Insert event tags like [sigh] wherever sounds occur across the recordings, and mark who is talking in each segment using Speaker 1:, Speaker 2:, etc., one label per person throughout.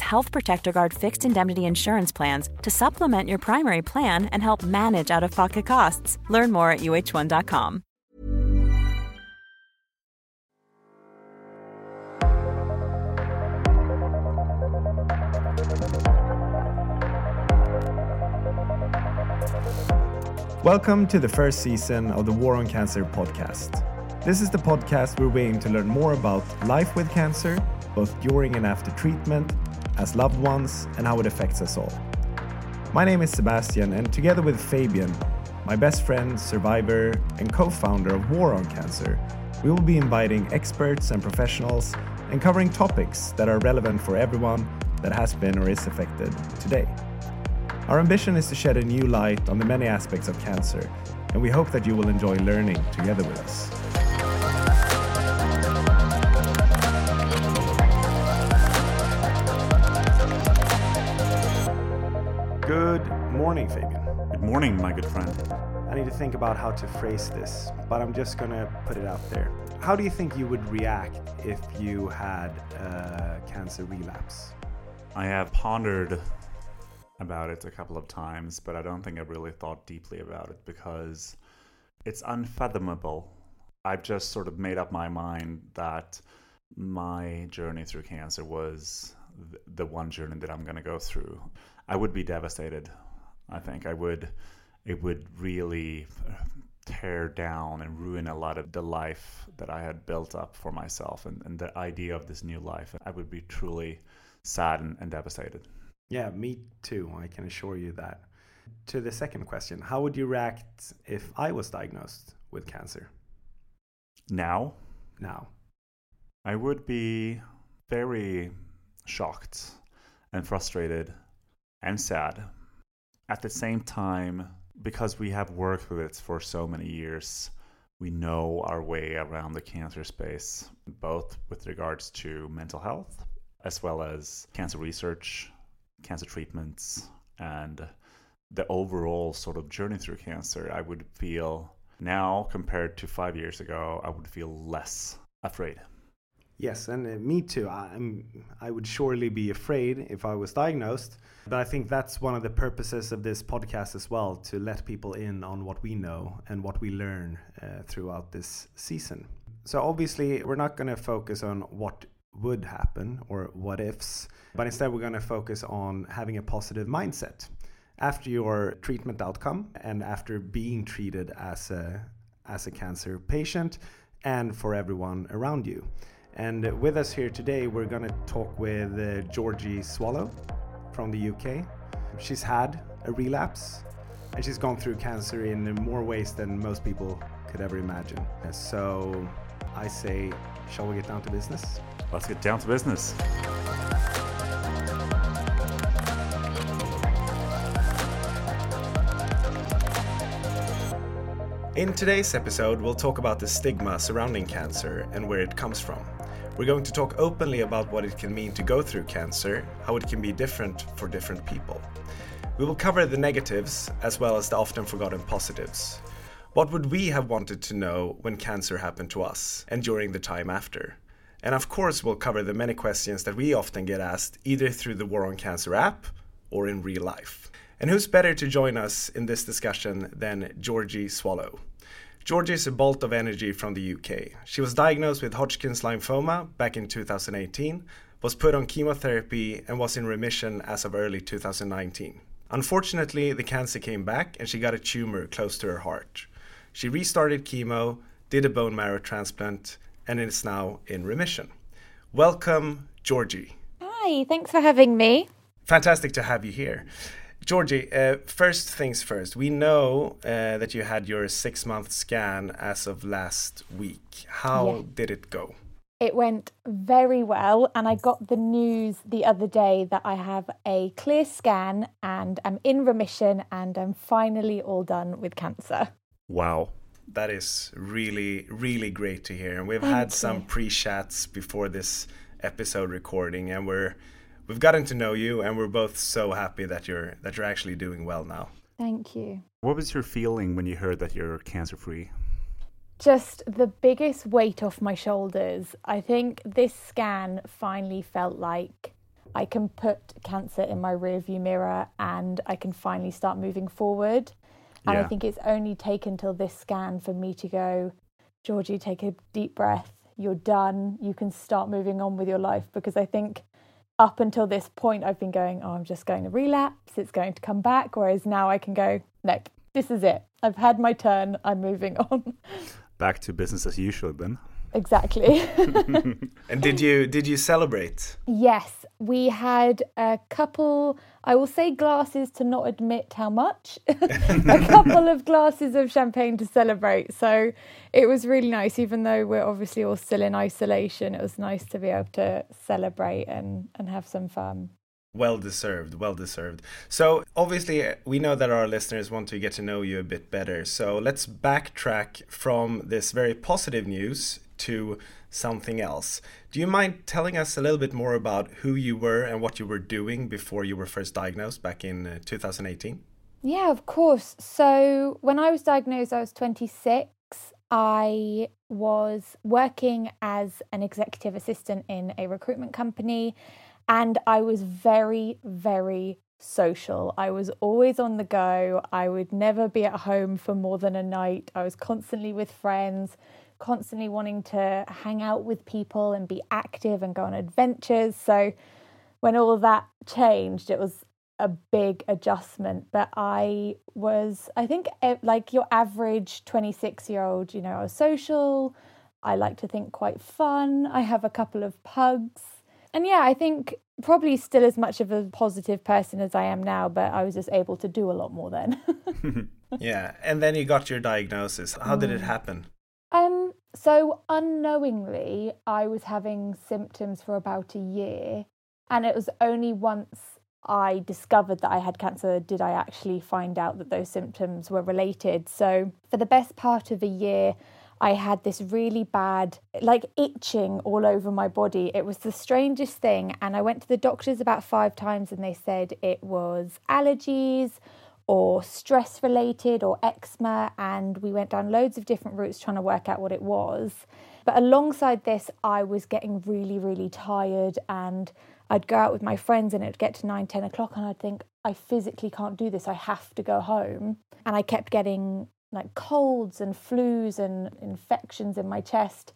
Speaker 1: Health Protector Guard fixed indemnity insurance plans to supplement your primary plan and help manage out of pocket costs. Learn more at uh1.com.
Speaker 2: Welcome to the first season of the War on Cancer podcast. This is the podcast where we aim to learn more about life with cancer, both during and after treatment, as loved ones, and how it affects us all. My name is Sebastian, and together with Fabian, my best friend, survivor, and co founder of War on Cancer, we will be inviting experts and professionals and covering topics that are relevant for everyone that has been or is affected today. Our ambition is to shed a new light on the many aspects of cancer, and we hope that you will enjoy learning together with us. Good morning, Fabian.
Speaker 3: Good morning, my good friend.
Speaker 2: I need to think about how to phrase this, but I'm just gonna put it out there. How do you think you would react if you had a cancer relapse?
Speaker 3: I have pondered about it a couple of times, but I don't think I've really thought deeply about it because it's unfathomable. I've just sort of made up my mind that my journey through cancer was the one journey that I'm going to go through. I would be devastated. I think I would. It would really uh, tear down and ruin a lot of the life that I had built up for myself and, and the idea of this new life. I would be truly sad and, and devastated.
Speaker 2: Yeah, me too. I can assure you that. To the second question, how would you react if I was diagnosed with cancer?
Speaker 3: Now?
Speaker 2: Now.
Speaker 3: I would be very shocked and frustrated and sad. At the same time, because we have worked with it for so many years, we know our way around the cancer space, both with regards to mental health as well as cancer research cancer treatments and the overall sort of journey through cancer, I would feel now compared to five years ago, I would feel less afraid.
Speaker 2: Yes, and uh, me too. I'm, I would surely be afraid if I was diagnosed. But I think that's one of the purposes of this podcast as well to let people in on what we know and what we learn uh, throughout this season. So, obviously, we're not going to focus on what would happen or what ifs, but instead we're going to focus on having a positive mindset after your treatment outcome and after being treated as a as a cancer patient and for everyone around you. And with us here today, we're going to talk with uh, Georgie Swallow from the UK. She's had a relapse and she's gone through cancer in more ways than most people could ever imagine. So I say, shall we get down to business?
Speaker 3: Let's get down to business.
Speaker 2: In today's episode, we'll talk about the stigma surrounding cancer and where it comes from. We're going to talk openly about what it can mean to go through cancer, how it can be different for different people. We will cover the negatives as well as the often forgotten positives. What would we have wanted to know when cancer happened to us and during the time after? And of course, we'll cover the many questions that we often get asked either through the War on Cancer app or in real life. And who's better to join us in this discussion than Georgie Swallow? Georgie is a bolt of energy from the UK. She was diagnosed with Hodgkin's lymphoma back in 2018, was put on chemotherapy, and was in remission as of early 2019. Unfortunately, the cancer came back and she got a tumor close to her heart. She restarted chemo, did a bone marrow transplant, and is now in remission. Welcome, Georgie.
Speaker 4: Hi, thanks for having me.
Speaker 2: Fantastic to have you here. Georgie, uh, first things first. We know uh, that you had your six month scan as of last week. How yeah. did it go?
Speaker 4: It went very well, and I got the news the other day that I have a clear scan and I'm in remission and I'm finally all done with cancer.
Speaker 3: Wow.
Speaker 2: That is really, really great to hear. And we've Thank had you. some pre chats before this episode recording, and we're we've gotten to know you, and we're both so happy that you're that you're actually doing well now.
Speaker 4: Thank you.
Speaker 3: What was your feeling when you heard that you're cancer free?
Speaker 4: Just the biggest weight off my shoulders. I think this scan finally felt like I can put cancer in my rearview mirror and I can finally start moving forward. And yeah. I think it's only taken till this scan for me to go, Georgie, take a deep breath. You're done. You can start moving on with your life because I think up until this point, I've been going, oh, I'm just going to relapse, it's going to come back. Whereas now I can go, no, this is it. I've had my turn, I'm moving [laughs] on.
Speaker 3: Back to business as usual then.
Speaker 4: Exactly. [laughs]
Speaker 2: and did you did you celebrate?
Speaker 4: Yes, we had a couple. I will say glasses to not admit how much. [laughs] a couple of glasses of champagne to celebrate. So it was really nice, even though we're obviously all still in isolation. It was nice to be able to celebrate and and have some fun.
Speaker 2: Well deserved, well deserved. So, obviously, uh, we know that our listeners want to get to know you a bit better. So, let's backtrack from this very positive news to something else. Do you mind telling us a little bit more about who you were and what you were doing before you were first diagnosed back in uh, 2018?
Speaker 4: Yeah, of course. So, when I was diagnosed, I was 26. I was working as an executive assistant in a recruitment company, and I was very, very social. I was always on the go. I would never be at home for more than a night. I was constantly with friends constantly wanting to hang out with people and be active and go on adventures. So when all of that changed, it was a big adjustment. But I was, I think, like your average 26 year old, you know, I was social. I like to think quite fun. I have a couple of pugs. And yeah, I think probably still as much of a positive person as I am now, but I was just able to do a lot more then. [laughs] [laughs]
Speaker 2: yeah. And then you got your diagnosis. How did it mm. happen?
Speaker 4: So unknowingly, I was having symptoms for about a year, and it was only once I discovered that I had cancer did I actually find out that those symptoms were related. So, for the best part of a year, I had this really bad, like itching all over my body. It was the strangest thing. And I went to the doctors about five times and they said it was allergies or stress related or eczema. And we went down loads of different routes trying to work out what it was. But alongside this, I was getting really, really tired and I'd go out with my friends and it'd get to nine, 10 o'clock and I'd think, I physically can't do this. I have to go home. And I kept getting like colds and flus and infections in my chest.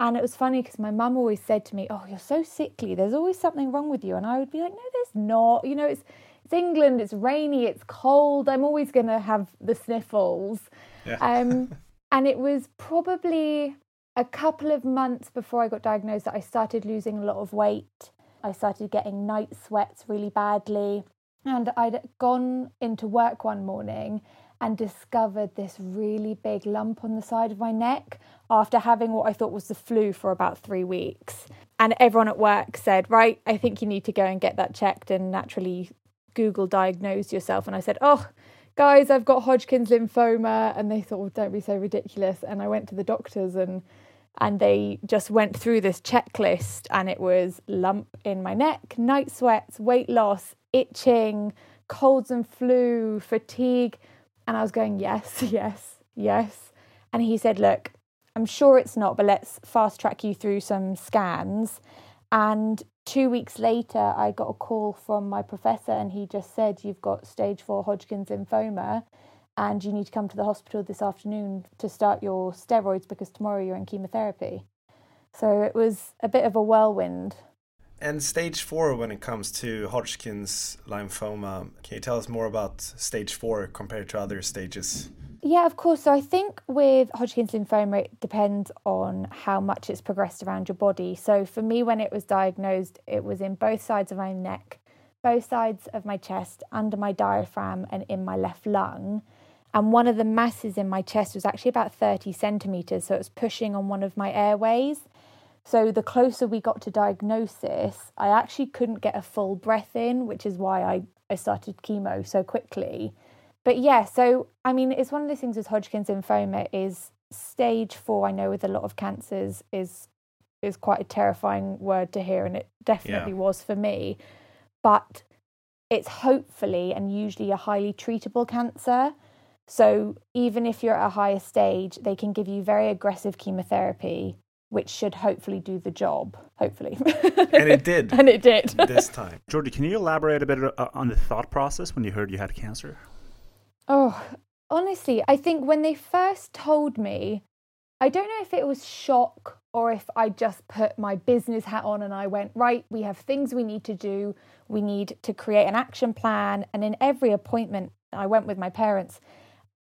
Speaker 4: And it was funny because my mum always said to me, Oh, you're so sickly. There's always something wrong with you. And I would be like, No, there's not. You know, it's it's England, it's rainy, it's cold. I'm always going to have the sniffles. Yeah. Um, [laughs] and it was probably a couple of months before I got diagnosed that I started losing a lot of weight. I started getting night sweats really badly. And I'd gone into work one morning and discovered this really big lump on the side of my neck after having what I thought was the flu for about three weeks. And everyone at work said, Right, I think you need to go and get that checked. And naturally, Google diagnose yourself. And I said, oh, guys, I've got Hodgkin's lymphoma. And they thought, well, don't be so ridiculous. And I went to the doctors and and they just went through this checklist and it was lump in my neck, night sweats, weight loss, itching, colds and flu, fatigue. And I was going, yes, [laughs] yes, yes. And he said, look, I'm sure it's not, but let's fast track you through some scans. And two weeks later, I got a call from my professor, and he just said, You've got stage four Hodgkin's lymphoma. and you need to come to the hospital this afternoon to start your steroids because tomorrow you're in chemotherapy. So it was a bit of a whirlwind.
Speaker 2: And stage four, when it comes to Hodgkin's lymphoma, can you tell us more about stage four compared to other stages?
Speaker 4: Yeah, of course. So I think with Hodgkin's lymphoma, it depends on how much it's progressed around your body. So for me, when it was diagnosed, it was in both sides of my neck, both sides of my chest, under my diaphragm, and in my left lung. And one of the masses in my chest was actually about 30 centimeters. So it was pushing on one of my airways. So the closer we got to diagnosis, I actually couldn't get a full breath in, which is why I, I started chemo so quickly. But yeah, so I mean, it's one of those things with Hodgkin's lymphoma is stage four. I know with a lot of cancers is is quite a terrifying word to hear, and it definitely yeah. was for me. But it's hopefully and usually a highly treatable cancer. So even if you're at a higher stage, they can give you very aggressive chemotherapy, which should hopefully do the job. Hopefully,
Speaker 2: and it did. [laughs]
Speaker 4: and it did
Speaker 2: this time.
Speaker 3: Georgie, can you elaborate a bit uh, on the thought process when you heard you had cancer?
Speaker 4: Oh, honestly, I think when they first told me, I don't know if it was shock or if I just put my business hat on and I went, right, we have things we need to do. We need to create an action plan. And in every appointment, I went with my parents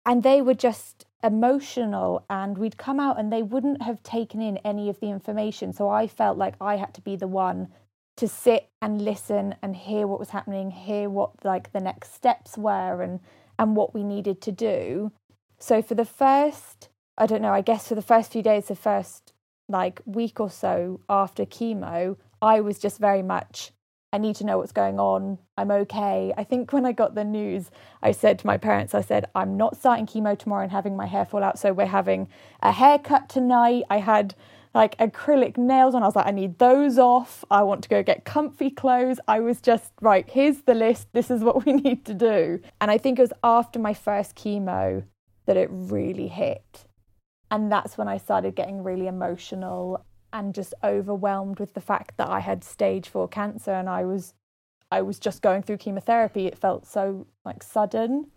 Speaker 4: and they were just emotional and we'd come out and they wouldn't have taken in any of the information so i felt like i had to be the one to sit and listen and hear what was happening hear what like the next steps were and and what we needed to do so for the first i don't know i guess for the first few days the first like week or so after chemo i was just very much I need to know what's going on. I'm okay. I think when I got the news, I said to my parents, I said, I'm not starting chemo tomorrow and having my hair fall out. So we're having a haircut tonight. I had like acrylic nails on. I was like, I need those off. I want to go get comfy clothes. I was just, right, here's the list. This is what [laughs] we need to do. And I think it was after my first chemo that it really hit. And that's when I started getting really emotional and just overwhelmed with the fact that I had stage four cancer and I was I was just going through chemotherapy. It felt so like sudden.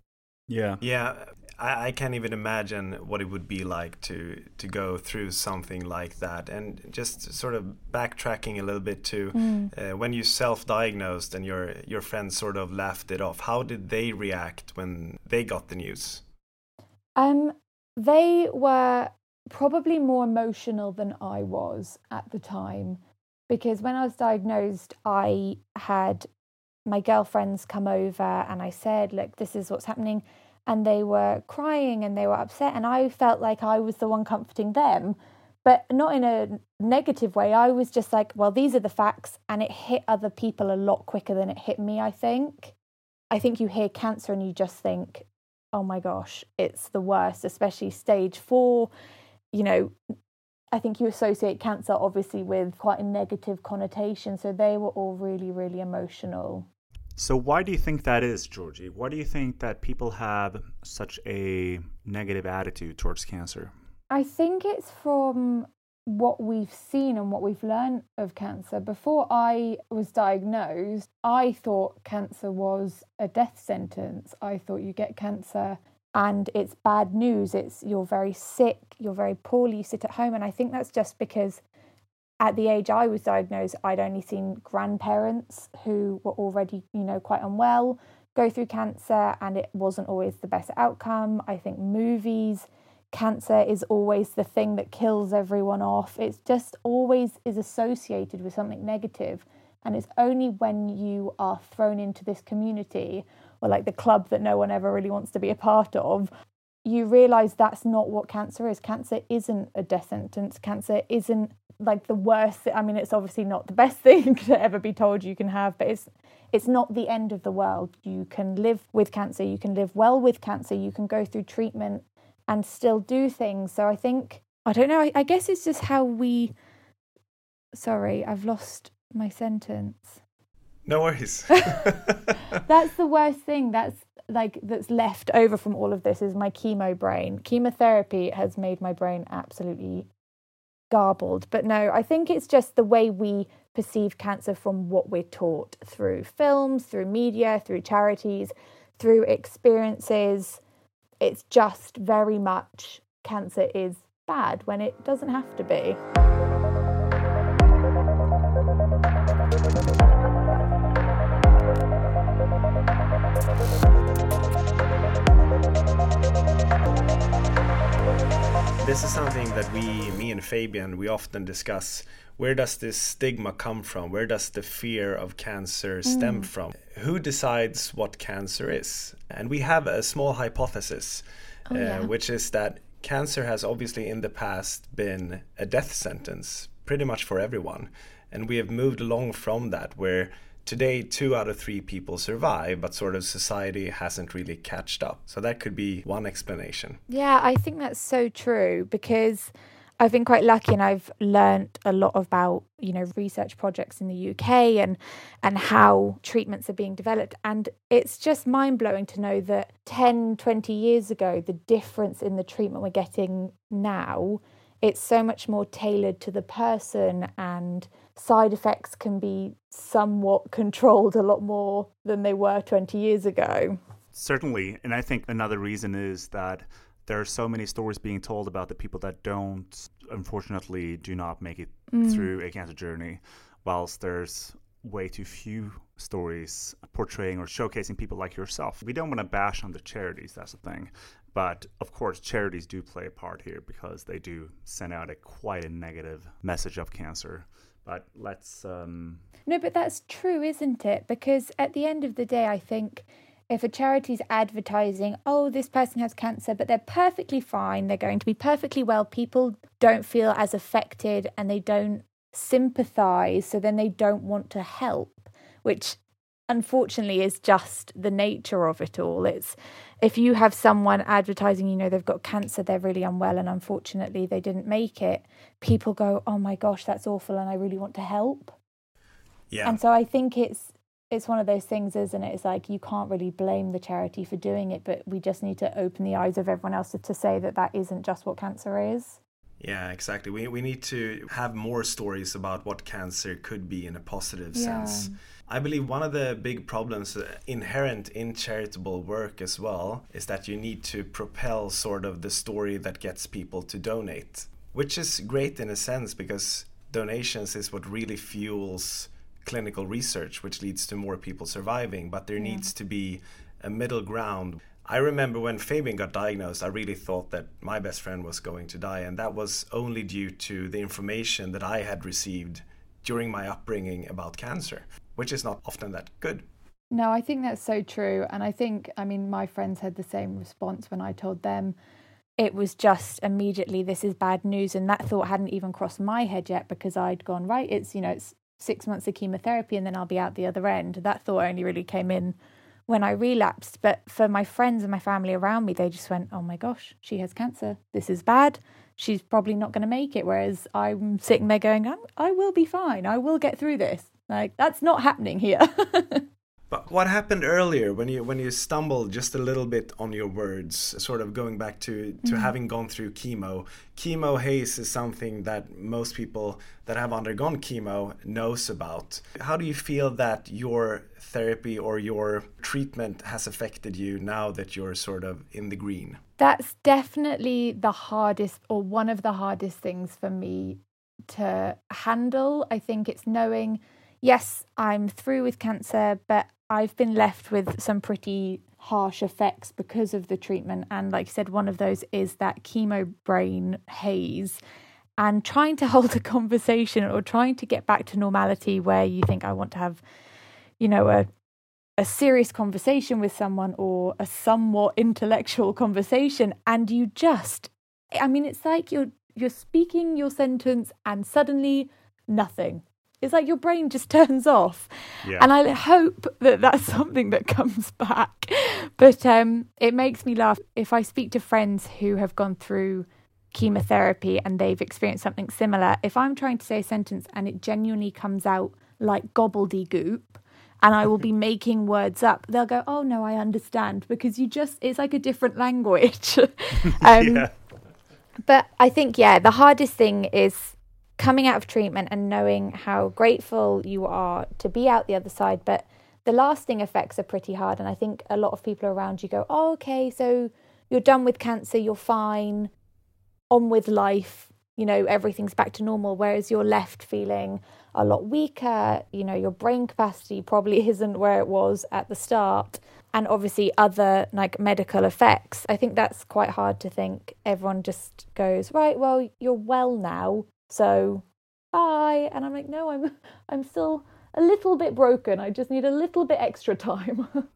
Speaker 3: Yeah.
Speaker 2: Yeah. I, I can't even imagine what it would be like to to go through something like that. And just sort of backtracking a little bit to mm. uh, when you self-diagnosed and your your friends sort of laughed it off. How did they react when they got the news?
Speaker 4: Um, they were probably more emotional than I was at the time because when I was diagnosed, I had my girlfriends come over and I said, Look, this is what's happening. And they were crying and they were upset. And I felt like I was the one comforting them, but not in a negative way. I was just like, Well, these are the facts. And it hit other people a lot quicker than it hit me, I think. I think you hear cancer and you just think, Oh my gosh, it's the worst, especially stage four you know, I think you associate cancer obviously with quite a negative connotation. So they were all really, really emotional.
Speaker 3: So, why do you think that is, Georgie? Why do you think that people have such a negative attitude towards cancer?
Speaker 4: I think it's from what we've seen and what we've learned of cancer. Before I was diagnosed, I thought cancer was a death sentence. I thought you get cancer and it's bad news. It's you're very sick, you're very poorly, you sit at home. And I think that's just because at the age I was diagnosed, I'd only seen grandparents who were already, you know, quite unwell go through cancer and it wasn't always the best outcome. I think movies, cancer is always the thing that kills everyone off. It's just always is associated with something negative. And it's only when you are thrown into this community or like the club that no one ever really wants to be a part of, you realize that's not what cancer is. Cancer isn't a death sentence. Cancer isn't like the worst. I mean, it's obviously not the best [laughs] thing to ever be told you can have, but it's it's not the end of the world. You can live with cancer. You can live well with cancer. You can go through treatment and still do things. So I think I don't know. I, I guess it's just how we. Sorry, I've lost my sentence.
Speaker 2: No worries. [laughs] [laughs]
Speaker 4: that's the worst thing. That's like that's left over from all of this is my chemo brain. Chemotherapy has made my brain absolutely garbled. But no, I think it's just the way we perceive cancer from what we're taught through films, through media, through charities, through experiences. it's just very much cancer is bad when it doesn't have to be.
Speaker 2: This is something that we, me and Fabian, we often discuss. Where does this stigma come from? Where does the fear of cancer stem mm. from? Who decides what cancer is? And we have a small hypothesis, oh, uh, yeah. which is that cancer has obviously in the past been a death sentence pretty much for everyone. And we have moved along from that, where today two out of three people survive but sort of society hasn't really catched up. So that could be one explanation.
Speaker 4: Yeah i think that's so true because I've been quite lucky and I've learned a lot about, you know, research projects in the UK and and how treatments are being developed. And it's just mind-blowing to know that 10 20 years ago the difference in the treatment we're getting now it's so much more tailored to the person and side effects can be somewhat controlled a lot more than they were 20 years ago.
Speaker 3: Certainly. And I think another reason is that there are so many stories being told about the people that don't, unfortunately, do not make it mm. through a cancer journey, whilst there's way too few stories portraying or showcasing people like yourself. We don't want to bash on the charities, that's the thing. But of course, charities do play a part here because they do send out a quite a negative message of cancer. But let's. Um...
Speaker 4: No, but that's true, isn't it? Because at the end of the day, I think if a charity's advertising, oh, this person has cancer, but they're perfectly fine, they're going to be perfectly well, people don't feel as affected and they don't sympathize, so then they don't want to help, which unfortunately is just the nature of it all. It's if you have someone advertising, you know, they've got cancer, they're really unwell, and unfortunately they didn't make it, people go, oh my gosh, that's awful, and I really want to help. Yeah. And so I think it's it's one of those things, isn't it? It's like you can't really blame the charity for doing it, but we just need to open the eyes of everyone else to, to say that that isn't just what cancer is.
Speaker 2: Yeah, exactly. We, we need to have more stories about what cancer could be in a positive yeah. sense. I believe one of the big problems uh, inherent in charitable work as well is that you need to propel sort of the story that gets people to donate, which is great in a sense because donations is what really fuels clinical research, which leads to more people surviving. But there yeah. needs to be a middle ground. I remember when Fabian got diagnosed, I really thought that my best friend was going to die, and that was only due to the information that I had received during my upbringing about cancer which is not often that good.
Speaker 4: No, I think that's so true. And I think, I mean, my friends had the same response when I told them. It was just immediately, this is bad news. And that thought hadn't even crossed my head yet because I'd gone, right, it's, you know, it's six months of chemotherapy and then I'll be out the other end. That thought only really came in when I relapsed. But for my friends and my family around me, they just went, oh my gosh, she has cancer. This is bad. She's probably not going to make it. Whereas I'm sitting there going, I will be fine. I will get through this. Like that's not happening here. [laughs]
Speaker 2: but what happened earlier when you when you stumbled just a little bit on your words, sort of going back to to mm. having gone through chemo. Chemo haze is something that most people that have undergone chemo knows about. How do you feel that your therapy or your treatment has affected you now that you're sort of in the green?
Speaker 4: That's definitely the hardest or one of the hardest things for me to handle. I think it's knowing yes, I'm through with cancer, but I've been left with some pretty harsh effects because of the treatment. And like I said, one of those is that chemo brain haze. And trying to [laughs] hold a conversation or trying to get back to normality where you think, I want to have, you know, a, a serious conversation with someone or a somewhat [laughs] intellectual conversation. And you just, I mean, it's like you're, you're speaking your sentence and suddenly nothing it's like your brain just [laughs] turns off. Yeah. And I hope that that's [laughs] something that comes back. But um, it makes me laugh. If I speak to friends who have gone through chemotherapy and they've experienced something similar, if I'm trying to say a sentence and it genuinely comes out like gobbledygook, and I will be [laughs] making words up. They'll go, "Oh no, I understand," because you just—it's like a different language. um, yeah. But I think, yeah, the hardest thing is coming out of treatment and knowing how grateful you are to be out the other side. But the lasting effects are pretty hard. And I think a lot of people around you go, oh, okay, so you're done with cancer, you're fine, on with life, you know, everything's back to normal. Whereas you're left feeling a lot weaker, you know, your brain capacity probably [laughs] isn't where it was at the start. And obviously, other like medical effects. I think that's quite hard to think. Everyone just goes, right, well, you're well now, so bye. And I'm like, no, I'm, [laughs] I'm still a little bit broken. I just need a little bit extra time. [laughs]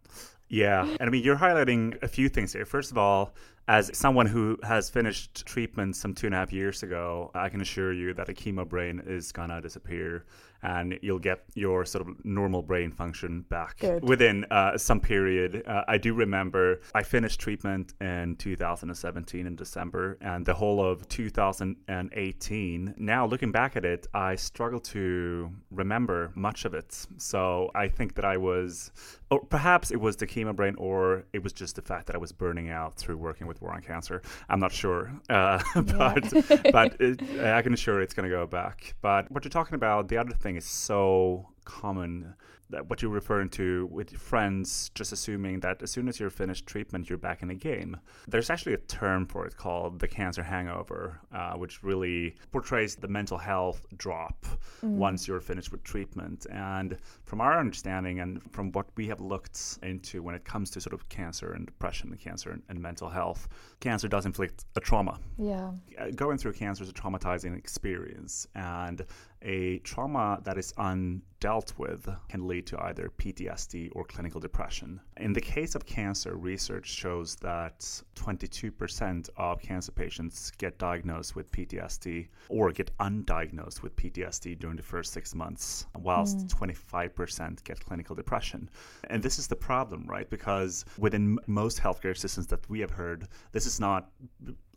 Speaker 3: Yeah. And I mean, you're highlighting a few things here. First of all, as someone who has finished treatment some two and a half years ago, I can assure you that a chemo brain is to disappear and you'll get your sort of normal brain function back
Speaker 4: Good.
Speaker 3: within uh, some period. Uh, I do remember I finished treatment in 2017 in December, and the whole of 2018. Now, looking back at it, I struggle to remember much of it. So I think that I was, or perhaps it was the chemo brain, or it was just the fact that I was burning out through working with War on Cancer. I'm not sure, uh, [laughs] but but [laughs] it, I can assure it's going to go back. But what you're talking about, the other thing is so common that what you're referring to with friends just assuming that as soon as you're finished treatment you're back in the game. There's actually a term for it called the cancer hangover uh, which really portrays the mental health drop mm. once you're finished with treatment. And from our understanding and from what we have looked into when it comes to sort of cancer and depression and cancer and, and mental health cancer does inflict a trauma.
Speaker 4: Yeah.
Speaker 3: Uh, going through cancer is a traumatizing experience. And a trauma that is undealt with can lead to either PTSD or clinical depression. In the case of cancer, research shows that 22% of cancer patients get diagnosed with PTSD or get undiagnosed with PTSD during the first six months, whilst mm. 25% get clinical depression. And this is the problem, right? Because within most healthcare systems that we have heard, this is not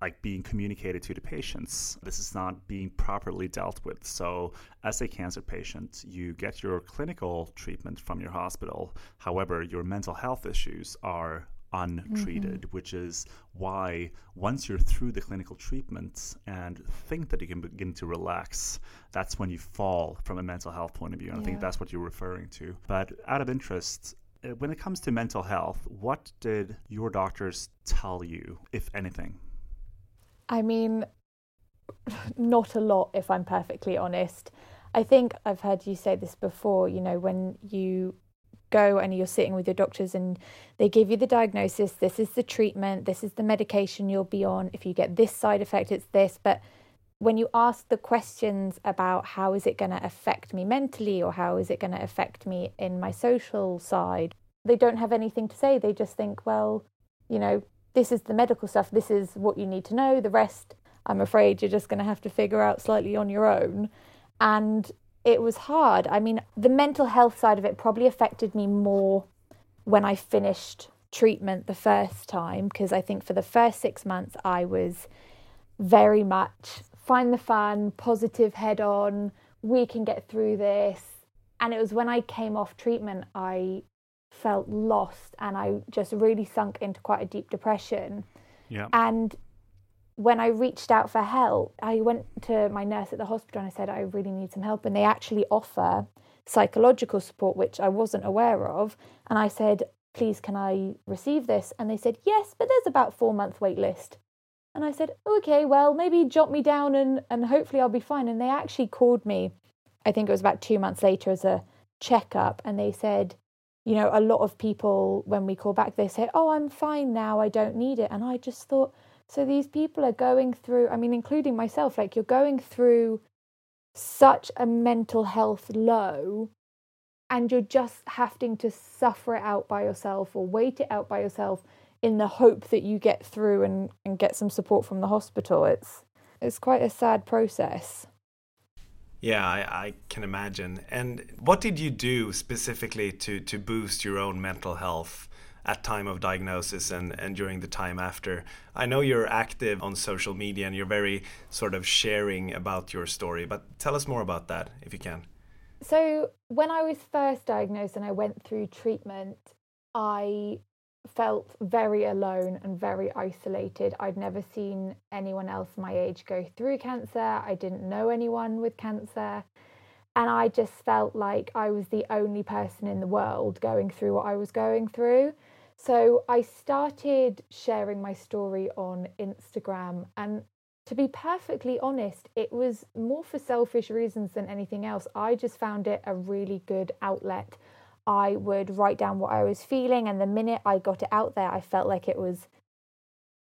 Speaker 3: like being communicated to the patients. This is not being properly dealt with. So, as a cancer patient, you get your clinical treatment from your hospital. However, your mental health issues are untreated, mm-hmm. which is why once you're through the clinical treatment and think that you can begin to relax, that's when you fall from a mental health point of view. And yeah. I think that's what you're referring to. But out of interest, uh, when it comes to mental health, what did your doctors tell you, if anything?
Speaker 4: I mean, not a lot, if I'm perfectly honest. I think I've heard you say this before, you know, when you go and you're sitting with your doctors and they give you the diagnosis this is the treatment, this is the medication you'll be on. If you get this side effect, it's this. But when you ask the questions about how is it going to affect me mentally or how is it going to affect me in my social side, they don't have anything to say. They just think, well, you know, this is the medical stuff, this is what you need to know. The rest, I'm afraid, you're just going to have to figure out slightly on your own. And it was hard. I mean, the mental health side of it probably affected me more when I finished treatment the first time, because I think for the first six months, I was very much find the fun, positive head on, we can get through this. And it was when I came off treatment, I felt lost and I just really sunk into quite a deep depression.
Speaker 3: Yeah.
Speaker 4: And when I reached out for help, I went to my nurse at the hospital and I said, I really need some help. And they actually offer psychological support, which I wasn't aware of. And I said, please, can I receive this? And they said, yes, but there's about four month wait list. And I said, okay, well, maybe jot me down and, and hopefully I'll be fine. And they actually called me, I think it was about two months later, as a checkup. And they said, you know, a lot of people, when we call back, they say, Oh, I'm fine now, I don't need it. And I just thought, so these people are going through, I mean, including myself, like you're going through such a mental health low and you're just having to suffer it out by yourself or wait it out by yourself in the hope that you get through and, and get some support from the hospital. It's it's quite a sad process.
Speaker 2: Yeah, I, I, can imagine. And what did you do specifically to, to boost your own mental health at time of diagnosis and, and during the time after? I know you're active on social media and you're very sort of sharing about your story, but tell us more about that if you can.
Speaker 4: So, when I was first diagnosed and I went through treatment, I felt very alone and very isolated. I'd never seen anyone else my age go through cancer. I didn't know anyone with cancer. And I just felt like I was the only person in the world going through what I was going through. So I started sharing my story on Instagram. And to be perfectly honest, it was more for selfish reasons than anything else. I just found it a really good outlet. I would write down what I was feeling. And the minute I got it out there, I felt like it was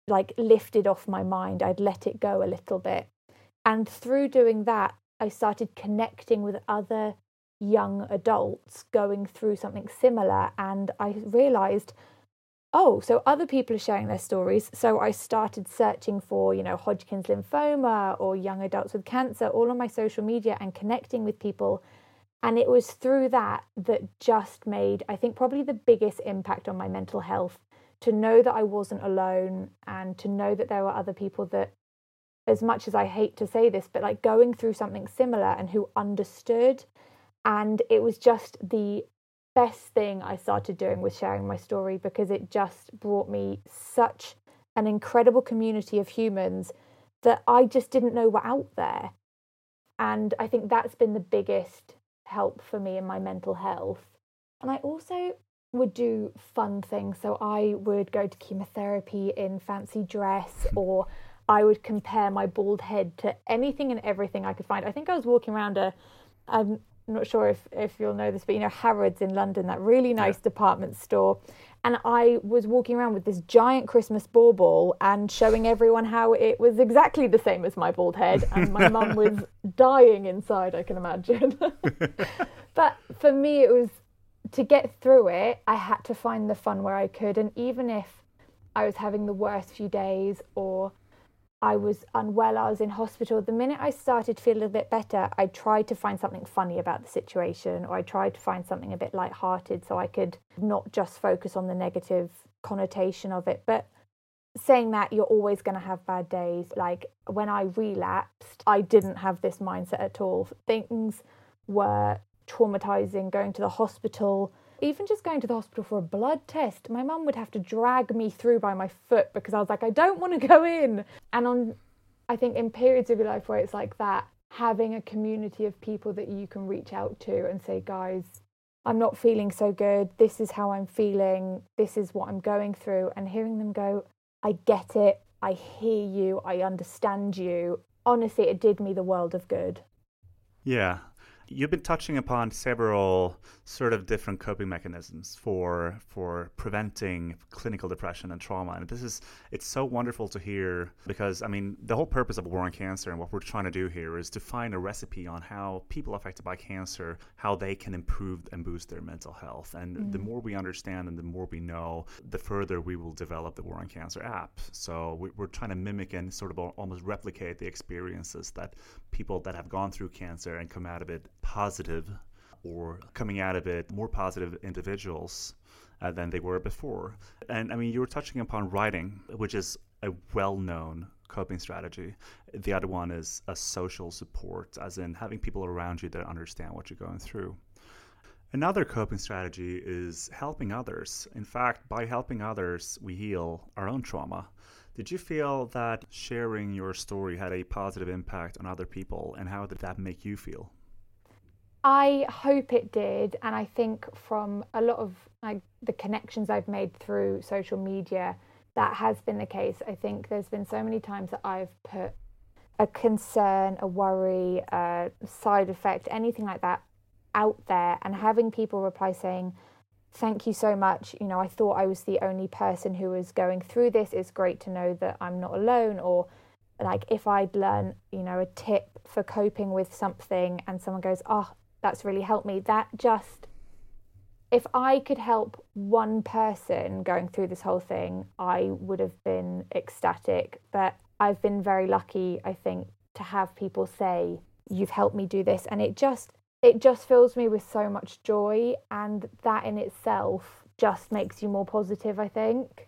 Speaker 4: like lifted off my mind. I'd let it go a little bit. And through doing that, I started connecting with other young adults going through something similar. And I realized oh, so other people are sharing their stories. So I started searching for, you know, Hodgkin's lymphoma or young adults with cancer all on my social media and connecting with people. And it was through that that just made, I think, probably the biggest impact on my mental health to know that I wasn't alone and to know that there were other people that, as much as I hate to say this, but like going through something similar and who understood. And it was just the best thing I started doing was sharing my story because it just brought me such an incredible community of humans that I just didn't know were out there. And I think that's been the biggest help for me in my mental health. And I also would do fun things. So I would go to chemotherapy in fancy dress or I would compare my bald head to anything and everything I could find. I think I was walking around a I'm not sure if, if you'll know this, but you know, Harrods in London, that really nice yeah. department store. And I was walking around with this giant Christmas bauble and showing everyone how it was exactly the same as my bald head. And my [laughs] mum was dying inside, I can imagine. [laughs] but for me, it was to get through it, I had to find the fun where I could. And even if I was having the worst few days or I was unwell, I was in hospital. The minute I started to feel a little bit better, I tried to find something funny about the situation, or I tried to find something a bit light-hearted so I could not just focus on the negative connotation of it. But saying that, you're always going to have bad days. Like when I relapsed, I didn't have this mindset at all. Things were traumatizing, going to the hospital even just going to the hospital for a blood test, my mum would have to drag me through by my foot because I was like, I don't want to go in. And on, I think in periods of your life where it's like that, having a community of people that you can reach out to and say, guys, I'm not feeling so good. This is how I'm feeling. This is what I'm going through. And hearing them go, I get it. I hear you. I understand you. Honestly, it did me the world of good.
Speaker 3: Yeah, You've been touching upon several sort of different coping mechanisms for for preventing clinical depression and trauma, and this is it's so wonderful to hear because I mean the whole purpose of War on Cancer and what we're trying to do here is to find a recipe on how people affected by cancer how they can improve and boost their mental health, and mm. the more we understand and the more we know, the further we will develop the War on Cancer app. So we're trying to mimic and sort of almost replicate the experiences that people that have gone through cancer and come out of it positive or coming out of it more positive individuals uh, than they were before. And I mean, you were touching upon writing, which is a well known coping strategy. The other one is a social support, as in having people around you that understand what you're going through. Another coping strategy is helping others. In fact, by helping others, we heal our own trauma. Did you feel that sharing your story had a positive impact on other people, and how did that make you feel?
Speaker 4: I hope it did, and I think from a lot of like the connections I've made through social media, that has been the case. I think there's been so many times that I've put a concern, a worry, a side effect, anything like that out there, and having people reply saying, Thank you so much. You know, I thought I was the only person who was going through this. It's great to know that I'm not alone, or like if I'd learn, you know, a tip for coping with something and someone goes, Oh, that's really helped me. That just, if I could help one person going through this whole thing, I would have been ecstatic. But I've been very lucky, I think, to have people say, You've helped me do this. And it just, it just fills me with so much joy. And that in itself just makes you more positive, I think.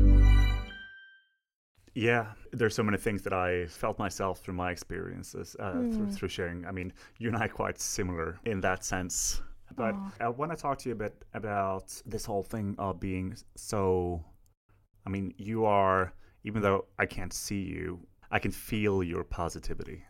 Speaker 3: Yeah, there's so many things that I felt myself through my experiences uh, through, through sharing. I mean, you and I are quite similar in that sense. But I want to talk to you a bit about this whole thing of being so. I mean, you are, even though I can't see you, I can feel your positivity.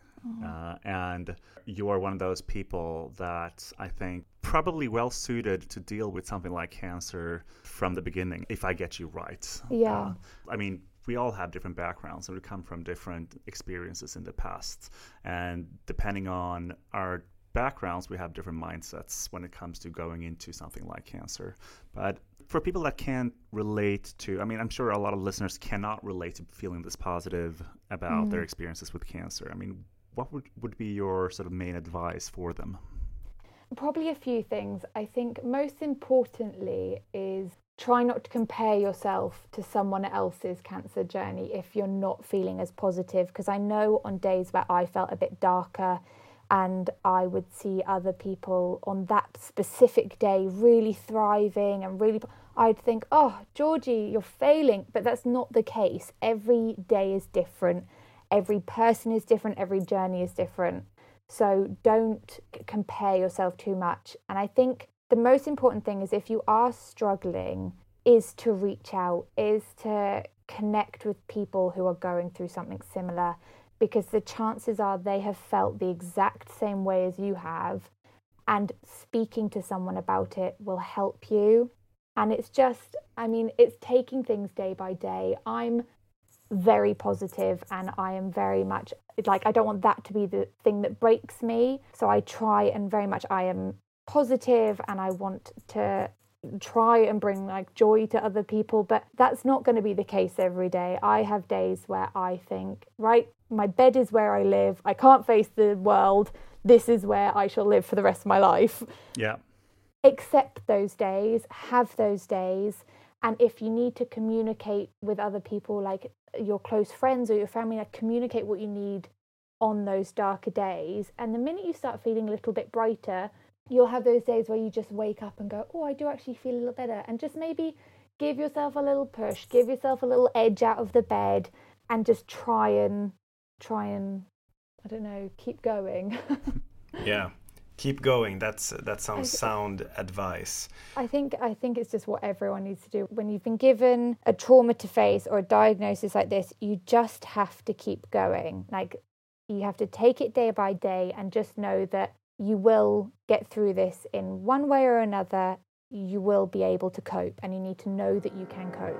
Speaker 3: Uh, and you are one of those people that I think probably well suited to deal with something like cancer from the beginning, if I get you right.
Speaker 4: Yeah.
Speaker 3: Uh, I mean, we all have different backgrounds and we come from different experiences in the past. And depending on our backgrounds, we have different mindsets when it comes to going into something like cancer. But for people that can't relate to, I mean, I'm sure a lot of listeners cannot relate to feeling this positive about their mm. experiences with cancer. I mean, what would, would be your sort of main advice for them?
Speaker 4: Probably a few things. I think most importantly is try not to compare yourself to someone else's cancer journey if you're not feeling as positive. Because I know on days where I felt a bit darker and I would see other people on that specific day really thriving and really. I'd think, oh, Georgie, you're failing. But that's not the case. Every day is different. Every person is different. Every journey is different. So don't compare yourself too much. And I think the most important thing is if you are struggling, is to reach out, is to connect with people who are going through something similar, because the chances are they have felt the exact same way as you have. And speaking to someone about it will help you. And it's just, I mean, it's taking things day by day. I'm very positive and I am very much like I don't want that to be the thing that breaks me. So I try and very much I am positive and I want to try and bring like joy to other people, but that's not going to be the case every day. I have days where I think, right, my bed is where I live. I can't face the world. This is where I shall live for the rest of my life
Speaker 3: Yeah.
Speaker 4: accept those days, have those days, and if you need to communicate with other people, like your close friends or your family, like communicate what you need on those darker days. And the minute you start feeling a little bit brighter, you'll have those days where you just wake up and go, Oh, I do actually feel a little better. And just maybe give yourself a little push, give yourself a little edge out of the bed, and just try and, try and, I don't know, keep going. [laughs]
Speaker 2: Yeah. Keep going. That's that sounds sound advice.
Speaker 4: I think I think it's just what everyone needs to do. When you've been given a trauma to face or a diagnosis like this, you just have to keep going. Like you have to take it day by day and just know that you will get through this in one way or another. You will be able to cope and you need to know that you can cope.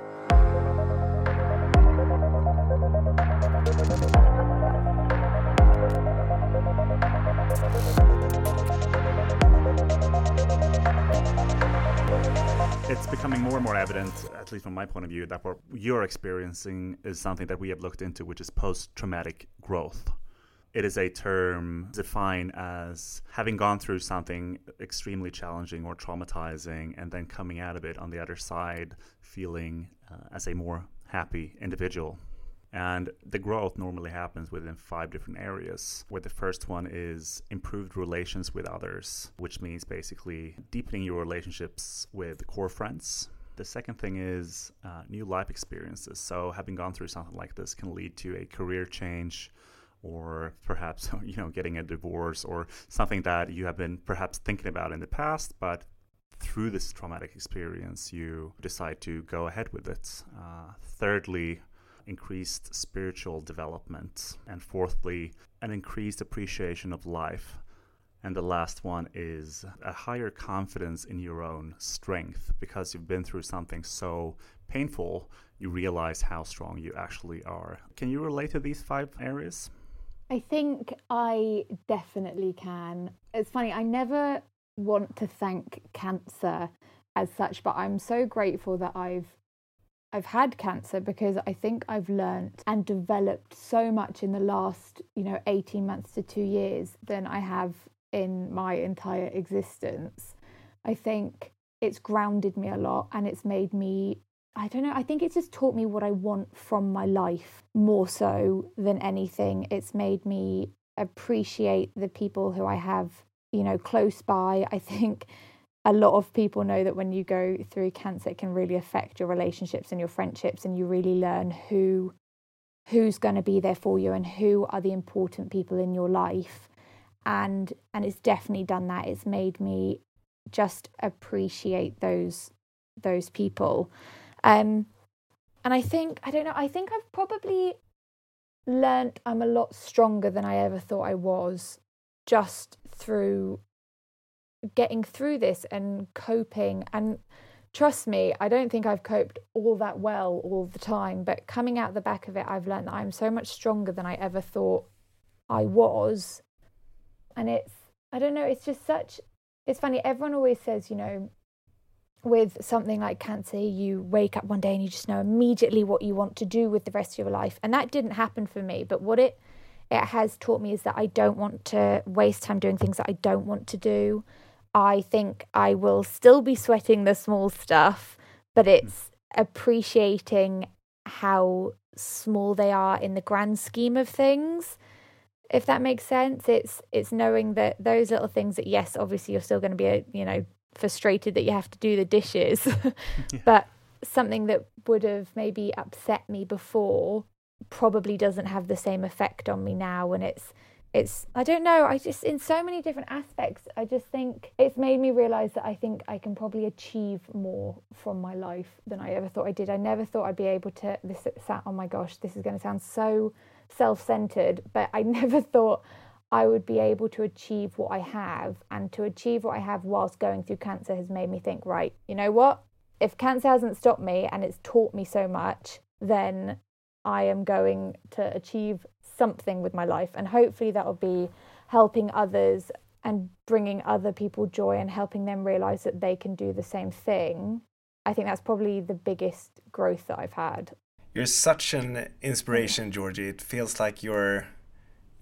Speaker 3: It's becoming more and more evident, at least from my point of view, that what you're experiencing is something that we have looked into, which is post traumatic growth. It is a term defined as having gone through something extremely challenging or traumatizing and then coming out of it on the other side feeling uh, as a more happy individual. And the growth normally happens within five different areas, where the first one is improved relations with others, which means basically deepening your relationships with core friends. The second thing is uh, new life experiences. So, having gone through something like this can lead to a career change, or perhaps [laughs] you know getting a divorce or something that you have been perhaps thinking about in the past but through this traumatic experience you decide to go ahead with it uh, thirdly increased spiritual development, and fourthly, an increased appreciation of life. And the last one is a higher confidence in your own strength because you've been through something so painful, you realize how strong you actually are. Can you relate to these five areas?
Speaker 4: I think I definitely can. It's funny, I never want to thank cancer as such, but I'm so grateful that I've I've had cancer because I think I've learnt and developed so much in the last, you know, 18 months to two years than I have in my entire existence. I think it's grounded me a lot and it's made me, I don't know, I think it's just taught me what I want from my life more so than anything. It's made me appreciate the people who I have, you know, close by. I think a lot of people know that when you go through cancer it can really affect your relationships and your friendships and you really learn who who's going to be there for you and who are the important people in your life and and it's definitely done that it's made me just appreciate those those people um and i think i don't know i think i've probably learnt i'm a lot stronger than i ever thought i was just through getting through this and coping. And trust me i don't think i've coped all that well all the time but coming out the back of it i've learned that i'm so much stronger than i ever thought i was. And it's i don't know it's just such it's funny everyone always says you know with something like cancer you wake up one day and you just know immediately what you want to do with the rest of your life and that didn't happen for me but what it it has taught me is that i don't want to waste time doing things that i don't want to do I think I will still be sweating the small stuff, but it's appreciating how small they are in the grand scheme of things. If that makes sense, it's it's knowing that those little things that yes, obviously you're still going to be uh, you know frustrated that you have to do the dishes, [laughs] [laughs] yeah. but something that would have maybe upset me before probably doesn't have the same effect on me now, and it's it's I don't know, I just in so many different aspects, I just think it's made me realize that I think I can probably achieve more from my life than I ever thought I did. I never thought I'd be able to this sat oh my gosh, this is going to sound so self-centered, but I [laughs] never thought I would be able to achieve what I have and to achieve what I have whilst going through cancer has made me think, right, you know what? If cancer hasn't stopped me and it's taught me so much, then I am going to achieve something with my life. And hopefully that will be helping others and bringing other people joy and helping them realize that they can do the same thing. I think that's probably the biggest growth that I've had.
Speaker 2: You're such an inspiration, Georgie. It feels like you're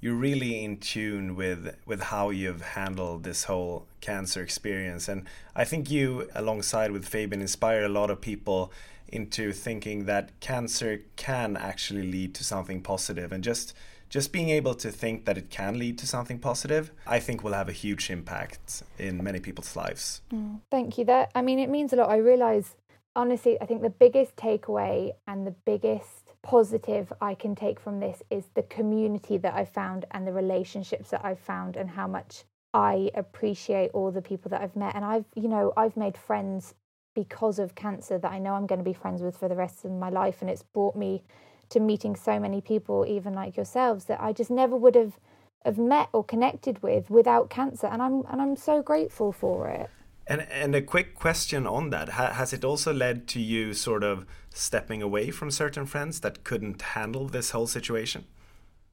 Speaker 2: you're really in tune with with how you've handled this whole cancer experience. And i think you alongside with fabian inspire a lot of people into thinking that cancer can actually lead to something positive. And just just being able to think that it can lead to something positive i think will have a huge impact in many people's lives.
Speaker 4: Mm, thank you. That i mean it means a lot. I realize honestly i think the biggest takeaway and the biggest positive i can take from this is the community that i've found and the relationships that i've found and how much i appreciate all the people that i've met and i've you know i've made friends because of cancer that I know I'm going to be friends with for the rest of my life. And it's brought me to meeting so many people, even like yourselves, that I just never would have have met or connected with without cancer. And I'm and I'm so grateful for it.
Speaker 2: And and a quick question on that: ha has it also led to you sort of stepping away from certain friends that couldn't handle this whole situation?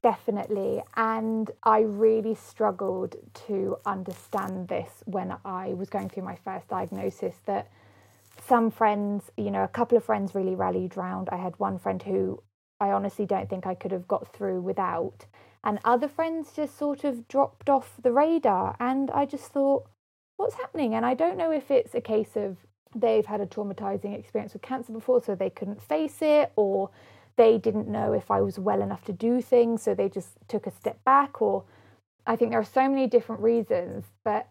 Speaker 4: Definitely. And I really struggled to understand this when I was going through my first diagnosis that some friends, you know, a couple of friends really rallied round. I had one friend who I honestly don't think I could have got through without. And other friends just sort of dropped off the radar. And I just thought, what's happening? And I don't know if it's a case of they've had a traumatizing experience with cancer before, so they couldn't face it, or they didn't know if I was well enough to do things, so they just took a step back, or I think there are so many different reasons, but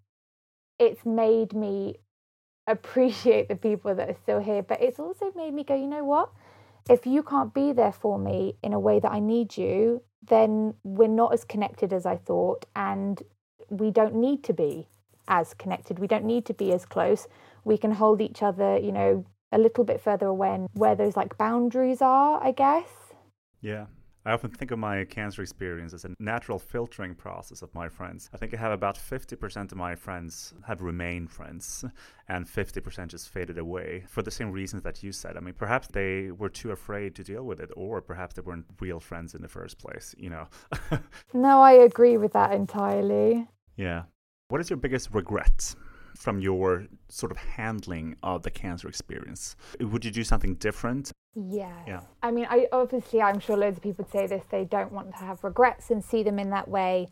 Speaker 4: it's made me [laughs] appreciate the people that are still here. But it's also made me go, you know what? If you can't be there for me in a way that I need you, then we're not as connected as I thought, and we don't need to be as connected. We don't need to be as close. We can hold each other, you know, a little bit further away where those like boundaries are, I guess.
Speaker 3: Yeah. I often think of my cancer experience as a natural filtering process of my friends. I think I have about 50% of my friends have remained friends and 50% just faded away for the same reasons that you said. I mean, perhaps they were too afraid to deal with it, or perhaps they weren't real friends in the first place, you know. [laughs]
Speaker 4: no, I agree with that entirely.
Speaker 3: Yeah. What is your biggest regret from your sort of handling of the cancer experience? Would you do something different?
Speaker 4: Yeah.
Speaker 3: Yeah.
Speaker 4: I mean, I obviously I'm sure loads of people would say this, they don't want to have regrets and see them in that way.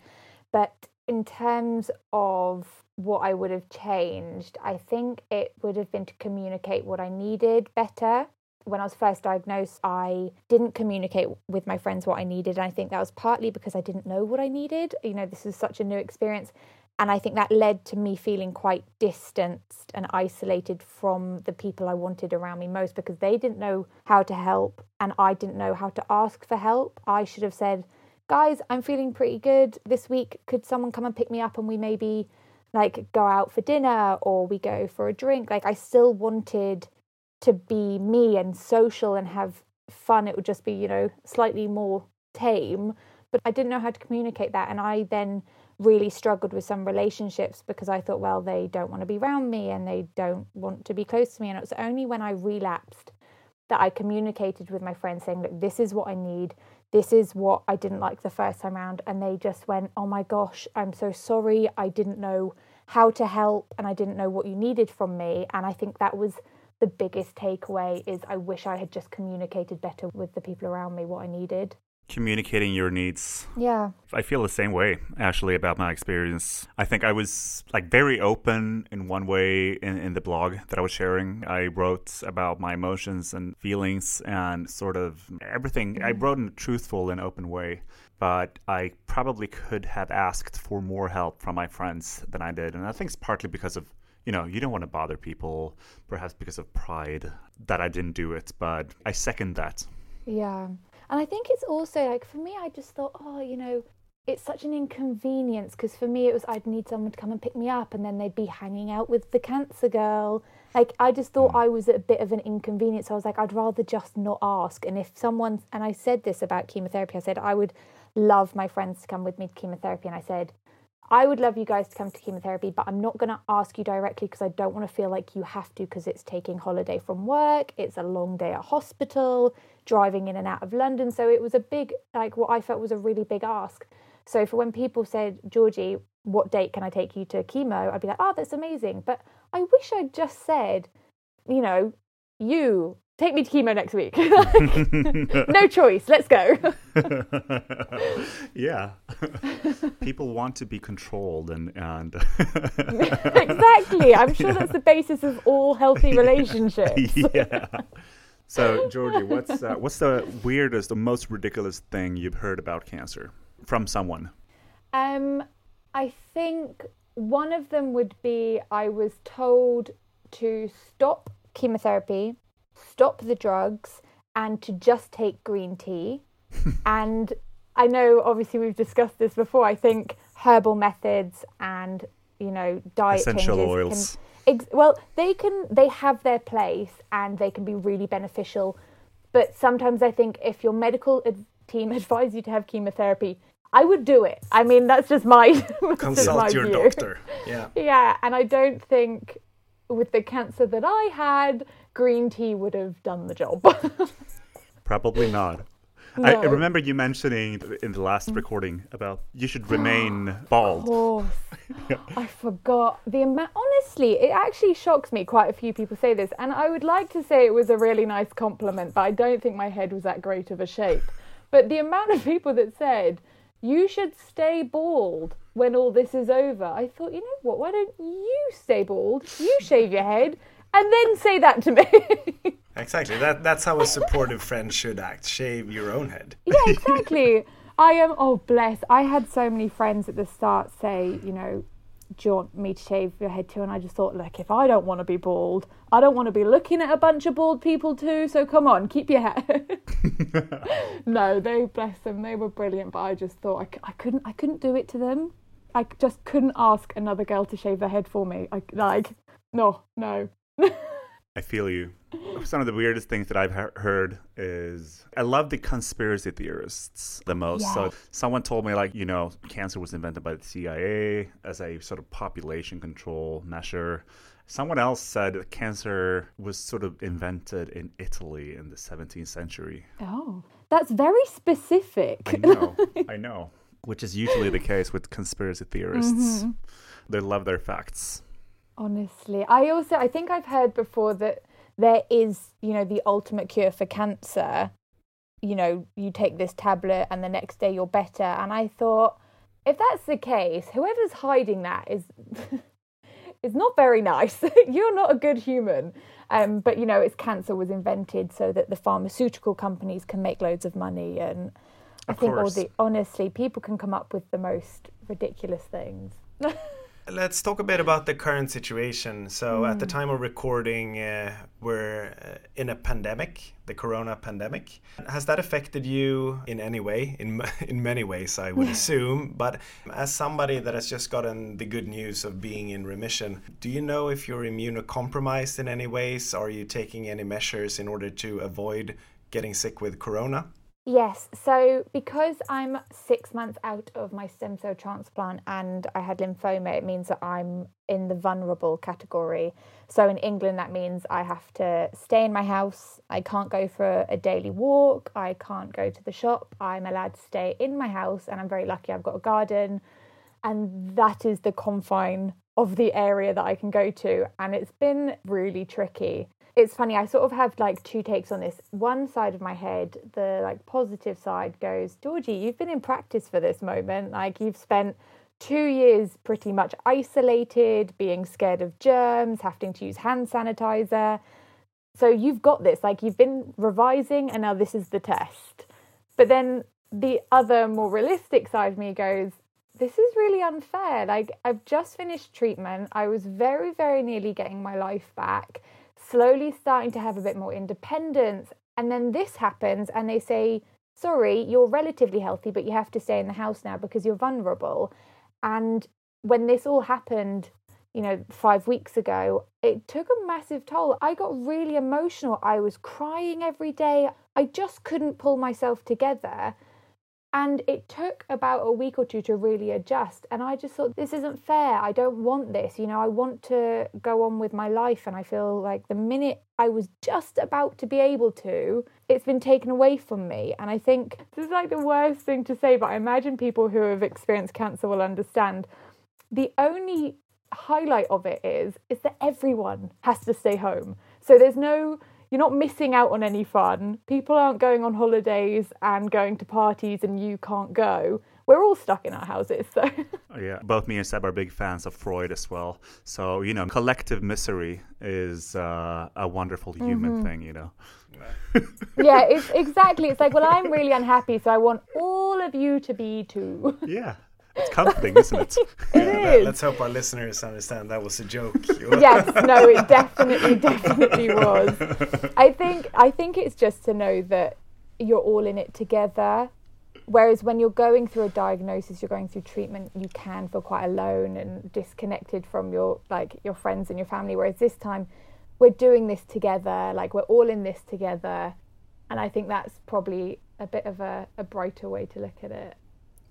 Speaker 4: But in terms of what I would have changed, I think it would have been to communicate what I needed better. When I was first diagnosed, I didn't communicate with my friends what I needed. And I think that was partly because I didn't know what I needed. You know, this is such a new experience. And I think that led to me feeling quite distanced and isolated from the people I wanted around me most because they didn't know how to help and I didn't know how to ask for help. I should have said, guys, I'm feeling pretty good this week. Could someone come and pick me up and we maybe like go out for dinner or we go for a drink? Like, I still wanted to be me and social and have fun. It would just be, you know, slightly more tame, but I didn't know how to communicate that. And I then really struggled with some relationships because I thought, well, they don't want to be around me and they don't want to be close to me. And it was only when I relapsed that I communicated with my friends saying, look, this is what I need. This is what I didn't like the first time around. And they just went, oh my gosh, I'm so sorry. I didn't know how to help and I didn't know what you needed from me. And I think that was the biggest takeaway is I wish I had just communicated better with the people around me what I needed
Speaker 3: communicating your needs.
Speaker 4: Yeah.
Speaker 3: I feel the same way actually about my experience. I think I was like very open in one way in, in the blog that I was sharing. I wrote about my emotions and feelings and sort of everything. Mm-hmm. I wrote in a truthful and open way, but I probably could have asked for more help from my friends than I did. And I think it's partly because of you know, you don't want to bother people, perhaps because of pride that I didn't do it, but I second that.
Speaker 4: Yeah. And I think it's also like for me, I just thought, oh, you know, it's such an inconvenience because for me it was I'd need someone to come and pick me up and then they'd be hanging out with the cancer girl. Like I just thought mm. I was a bit of an inconvenience. I was like, I'd rather just not ask. And if someone and I said this about chemotherapy, I said I would love my friends to come with me to chemotherapy. And I said, I would love you guys to come to chemotherapy, but I'm not going to ask you directly because I don't want to feel like you have to because it's taking holiday from work, it's a long day at hospital, driving in and out of London. So it was a big, like what I felt was a really big ask. So for when people said, Georgie, what date can I take you to chemo? I'd be like, oh, that's amazing. But I wish I'd just said, you know, you take me to chemo next week. [laughs] no choice, let's go. [laughs]
Speaker 3: yeah. People want to be controlled and and [laughs]
Speaker 4: Exactly. I'm sure that's the basis of all healthy relationships.
Speaker 3: yeah. So, Georgie, what's uh, what's the weirdest, the most ridiculous thing you've heard about cancer from someone?
Speaker 4: Um, I think one of them would be I was told to stop chemotherapy stop the drugs and to just take green tea. [laughs] and I know, obviously, we've discussed this before. I think herbal methods and you know diet
Speaker 3: essential
Speaker 4: changes
Speaker 3: oils.
Speaker 4: Can, ex- well, they can they have their place and they can be really beneficial. But sometimes I think if your medical ad- team [laughs] advise you to have chemotherapy, I would do it. I mean, that's just my [laughs]
Speaker 2: consult
Speaker 4: my
Speaker 2: your
Speaker 4: view.
Speaker 2: doctor. Yeah, [laughs]
Speaker 4: yeah, and I don't think with the cancer that I had, green tea would have done the job.
Speaker 3: Probably not. I, I remember you mentioning in the last mm. recording about you should remain [gasps] bald.
Speaker 4: course. [laughs] I forgot the amount. Honestly, it actually shocks me. Quite a few people say this, and I would like to say it was a really nice compliment, but I don't think my head was that great of a shape. But the amount of people that said you should stay bald when all this is over, I thought, you know what? Why don't you stay bald? You shave your head, and then say that to me. [laughs]
Speaker 2: Exactly. That that's how a supportive friend should act. Shave your own head.
Speaker 4: yeah, [laughs] exactly. I am. Oh, bless. I had so many friends at the start say, you know, do you want me to shave your head too? And I just thought, look, if I don't want to be bald, I don't want to be looking at a bunch of bald people too. So come on, keep your hair. [laughs] no, they bless them. They were brilliant, but I just thought I, I couldn't. I couldn't do it to them. I just couldn't ask another girl to shave their head for me. I like, no, no.
Speaker 3: I feel you. Some of the weirdest things that I've he- heard is I love the conspiracy theorists the most. So someone told me like, you know, cancer was invented by the CIA as a sort of population control measure. Someone else said cancer was sort of invented in Italy in the 17th century.
Speaker 4: Oh, that's very specific.
Speaker 3: I know, [laughs] I know. Which is usually the case with conspiracy theorists. Mm-hmm. They love their facts.
Speaker 4: Honestly, I also I think I've heard before that there is, you know, the ultimate cure for cancer. You know, you take this tablet and the next day you're better. And I thought, if that's the case, whoever's hiding that is [laughs] is not very nice. [laughs] you're not a good human. Um, but you know, it's cancer was invented so that the pharmaceutical companies can make loads of money and I
Speaker 3: Of
Speaker 4: think all the honestly, people can come up with the most ridiculous things. [laughs]
Speaker 2: Let's talk a bit about the current situation. So, at the time of recording, uh, we're uh, in a pandemic, the corona pandemic. Has that affected you in any way? In, [laughs] in many ways, I would assume. But as somebody that has just gotten the good news of being in remission, do you know if you're immunocompromised in any ways? Are you taking any measures in order to avoid getting sick with corona?
Speaker 4: Yes, so because I'm six months out of my stem cell transplant and I had lymphoma, it means that I'm in the vulnerable category. So in England, that means I have to stay in my house. I can't go for a daily walk. I can't go to the shop. I'm allowed to stay in my house, and I'm very lucky I've got a garden. And that is the confine of the area that I can go to. And it's been really tricky it's funny i sort of have like two takes on this. One side of my head the like positive side goes georgie you've been in practice for this moment. Like you've spent two years pretty much isolated being scared of germs having to use hand sanitizer. So you've got this. Like you've been revising and now this is the test. But then the other more realistic side of me goes this is really unfair. Like i've just finished treatment. I was very very nearly getting my life back slowly starting to have a bit more independence. And then this happens, and they say, Sorry, you're relatively healthy, but you have to stay in the house now because you're vulnerable. And when this all happened, you know, five weeks ago, it took a massive toll. I got really emotional. I was crying every day. I just couldn't pull myself together. And it took about a week or two to really adjust. And I just thought, this isn't fair. I don't want this. You know, I want to go on with my life. And I feel like the minute I was just about to be able to, it's been taken away from me. And I think this is like the worst thing to say, but I imagine people who have experienced cancer will understand. The only highlight of it is is that everyone has to stay home. So there's no you're not missing out on any fun. People aren't going on holidays and going to parties and you can't go. We're all stuck in our houses, so [laughs]
Speaker 3: Oh, Yeah, both me and Seb are big fans of Freud as well. So, you know, collective misery is uh, a wonderful human thing, you know. [laughs]
Speaker 4: yeah, it's exactly. It's like, well, I'm really unhappy, so I want all of you to be too.
Speaker 3: Yeah, it's comforting, isn't it? [laughs]
Speaker 4: It
Speaker 2: Let-
Speaker 4: is.
Speaker 2: Let's hope our listeners understand that was a joke. [laughs]
Speaker 4: yes, no, it [laughs] definitely, definitely was. I think, I think it's just to know that you're all in it together. Whereas when you're going through a diagnosis, you're going through treatment, you can feel quite alone and disconnected from your like your friends and your family. Whereas this time, we're doing this together, like we're all in this together, and I think that's probably a bit of a, a brighter way to look at it.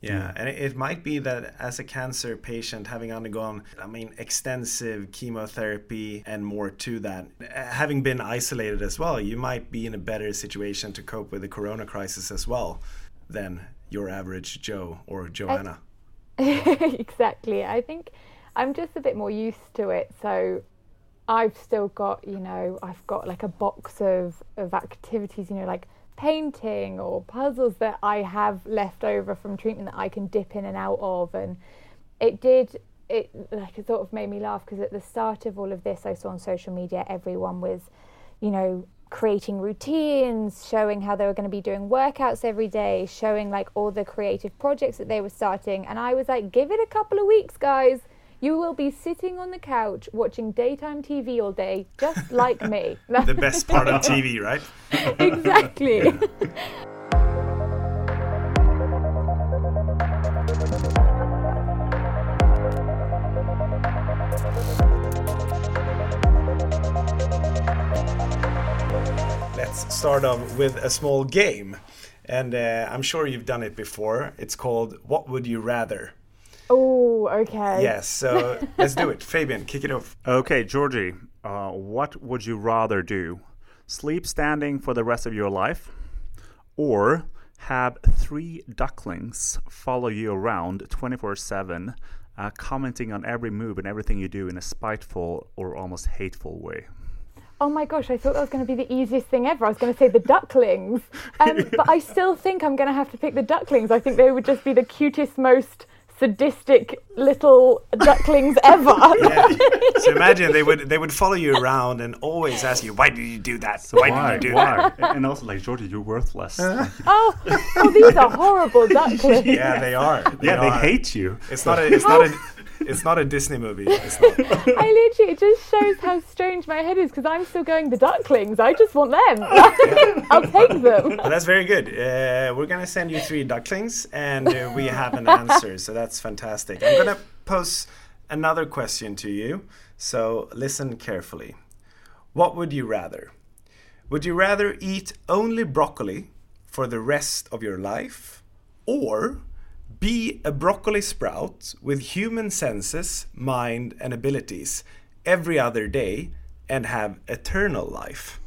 Speaker 2: Yeah, mm. and it, it might be that as a cancer patient, having undergone, I mean, extensive chemotherapy and more to that, uh, having been isolated as well, you might be in a better situation to cope with the corona crisis as well than your average Joe or Joanna. [laughs]
Speaker 4: exactly. I think I'm just a bit more used to it. So I've still got, you know, I've got like a box of, of activities, you know, like painting or puzzles that I have left over from treatment that I can dip in and out of. And it did, it like it sort of made me laugh because at the start of all of this, I saw on social media everyone was, you know, creating routines, showing how they were going to be doing workouts every day, showing like all the creative projects that they were starting. And I was like, give it a couple of weeks, guys. You will be sitting on the couch watching daytime TV all day, just [laughs] like me.
Speaker 2: the best part of TV, right? [laughs]
Speaker 4: exactly.
Speaker 2: Let's start off with a small game. And uh, I'm sure you've done it before. It's called What Would You Rather?
Speaker 4: Oh, okay.
Speaker 2: Yes, so [laughs] let's do it. Fabian, kick it off.
Speaker 3: Okay, Georgie, uh, what would you rather do? Sleep standing for the rest of your life, or have three ducklings follow you around 24 7, uh, commenting on every move and everything you do in a spiteful or almost hateful way?
Speaker 4: Oh my gosh, I thought that was going to be the easiest thing ever. I was going to say the ducklings. [laughs] Um, but I still think I'm going to have to pick the ducklings. I think they would just be the cutest, most sadistic little ducklings [laughs] ever.
Speaker 2: Yeah. So imagine they would they would follow you around and always ask you, "Why did you do that? Why,
Speaker 3: Why?
Speaker 2: did you do
Speaker 3: Why?
Speaker 2: that?"
Speaker 3: and also, like, Georgie, you're worthless. [laughs]
Speaker 4: oh, oh, these are horrible [laughs] ducklings.
Speaker 2: Yeah, they are.
Speaker 3: yeah, they hate you.
Speaker 2: It's not a. It's not a. It's not a Disney movie. [laughs]
Speaker 4: I literally, it just shows how strange my head is because I'm still going the ducklings. I just want them. [laughs] I'll take them.
Speaker 2: That's very good. Uh, we're gonna send you three ducklings, and uh, we have an answer. So that's fantastic. I'm gonna pose another question to you. So listen carefully. What would you rather? Would you rather eat only broccoli for the rest of your life, or be a broccoli sprout with human senses, mind, and abilities every other day and have eternal life?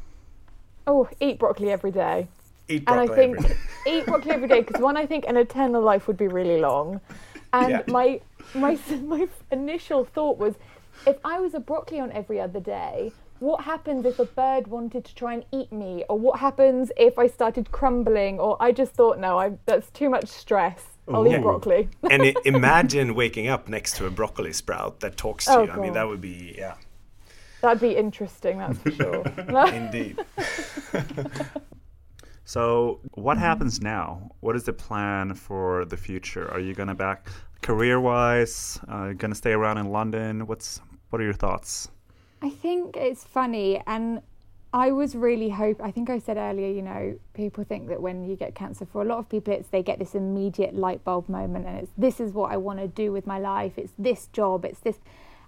Speaker 4: Oh, eat broccoli every day.
Speaker 2: Eat broccoli and
Speaker 4: I think
Speaker 2: every day. [laughs]
Speaker 4: eat broccoli every day because one, I think an eternal life would be really long, and
Speaker 2: Yeah.
Speaker 4: my my [laughs] my initial thought was, if I was a broccoli on every other day, what happens if a bird wanted to try and eat me, or what happens if I started crumbling? Or I just thought, no, I that's too much stress. I'll
Speaker 2: Ooh.
Speaker 4: eat broccoli. [laughs]
Speaker 2: and i- imagine waking up next to a broccoli sprout that talks to
Speaker 4: Oh,
Speaker 2: you. I mean, that would be, yeah,
Speaker 4: That'd be interesting, that's for sure. [laughs] [laughs]
Speaker 2: indeed.
Speaker 3: So, what
Speaker 4: Mm-hmm.
Speaker 3: happens now? What is the plan for the future? Are you gonna back career-wise? Uh, gonna stay around in London? What's what are your thoughts?
Speaker 4: I think it's funny, and I was really hope. I think I said earlier, you know, people think that when you get cancer, for a lot of people, it's they get this immediate light bulb moment, and it's this is what I want to do with my life. It's this job. It's this,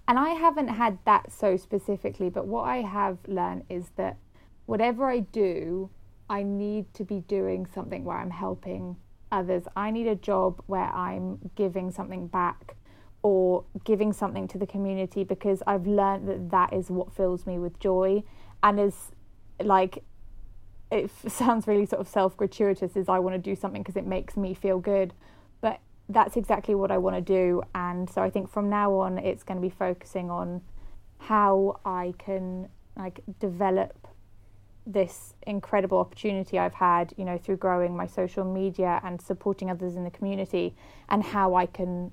Speaker 4: and I haven't had that so specifically. But what I have learned is that whatever I do, I need to be doing something where I'm helping others. I need a job where I'm giving something back or giving something to the community because I've learned that that is what fills me with joy and is like it [laughs] sounds really sort of self gratuitous is I want to do something because it makes me feel good but that's exactly what I want to do and so I think from now on it's going to be focusing on how I can like develop this incredible opportunity I've had, you know, through growing my social media and supporting others in the community, and how I can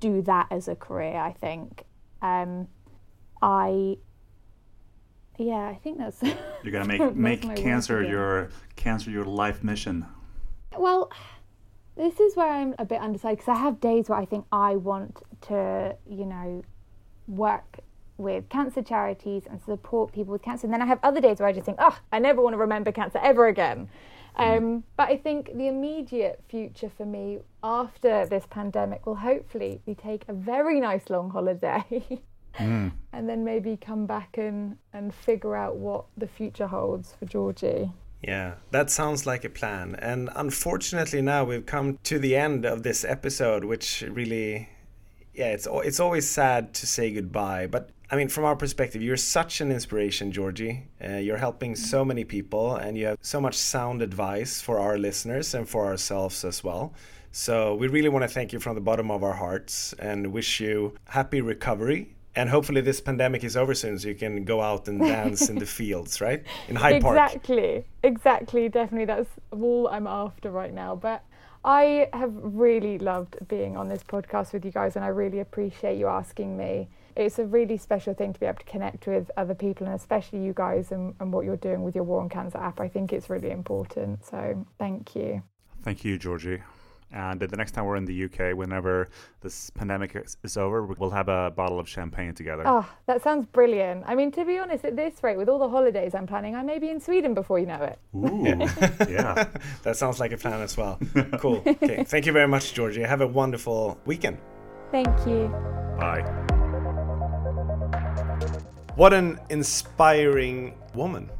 Speaker 4: do that as a career. I think, um, I, yeah, I think that's. [laughs]
Speaker 3: You're gonna make make cancer your cancer your life mission.
Speaker 4: Well, this is where I'm a bit undecided because I have days where I think I want to, you know, work with cancer charities and support people with cancer. And then I have other days where I just think, oh, I never want to remember cancer ever again. Um, but I think the immediate future for me after this pandemic will hopefully be take a very nice long holiday. [laughs]
Speaker 3: Mm. [laughs]
Speaker 4: And then maybe come back and, and figure out what the future holds for Georgie.
Speaker 2: Yeah, that sounds like a plan. And unfortunately, now we've come to the end of this episode, which really, yeah, it's it's always sad to say goodbye. But I mean, from our perspective, you're such an inspiration, Georgie. Uh, you're helping so many people, and you have so much sound advice for our listeners and for ourselves as well. So we really want to thank you from the bottom of our hearts and wish you happy recovery and hopefully this pandemic is over soon so you can go out and dance in the [laughs] fields right? In hyde
Speaker 4: exactly,
Speaker 2: park.
Speaker 4: Exactly. Exactly. Definitely. That's all i'm after right now. But i have really loved being on this podcast with you guys and i really appreciate you asking me. It's a really special thing to be able to connect with other people and especially you guys and, and what you're doing with your war on cancer app. I think it's really important. So thank you.
Speaker 3: Thank you georgie and the next time we're in the UK, whenever this pandemic is over, we'll have a bottle of champagne together.
Speaker 4: Oh, that sounds brilliant. I mean, to be honest, at this rate, with all the holidays I'm planning, I may be in Sweden before you know it.
Speaker 3: Ooh, [laughs] yeah. [laughs]
Speaker 2: that sounds like a plan as well. Cool. [laughs] Okay. Thank you very much, Georgie. Have a wonderful weekend.
Speaker 4: Thank you.
Speaker 3: Bye.
Speaker 2: What an inspiring woman.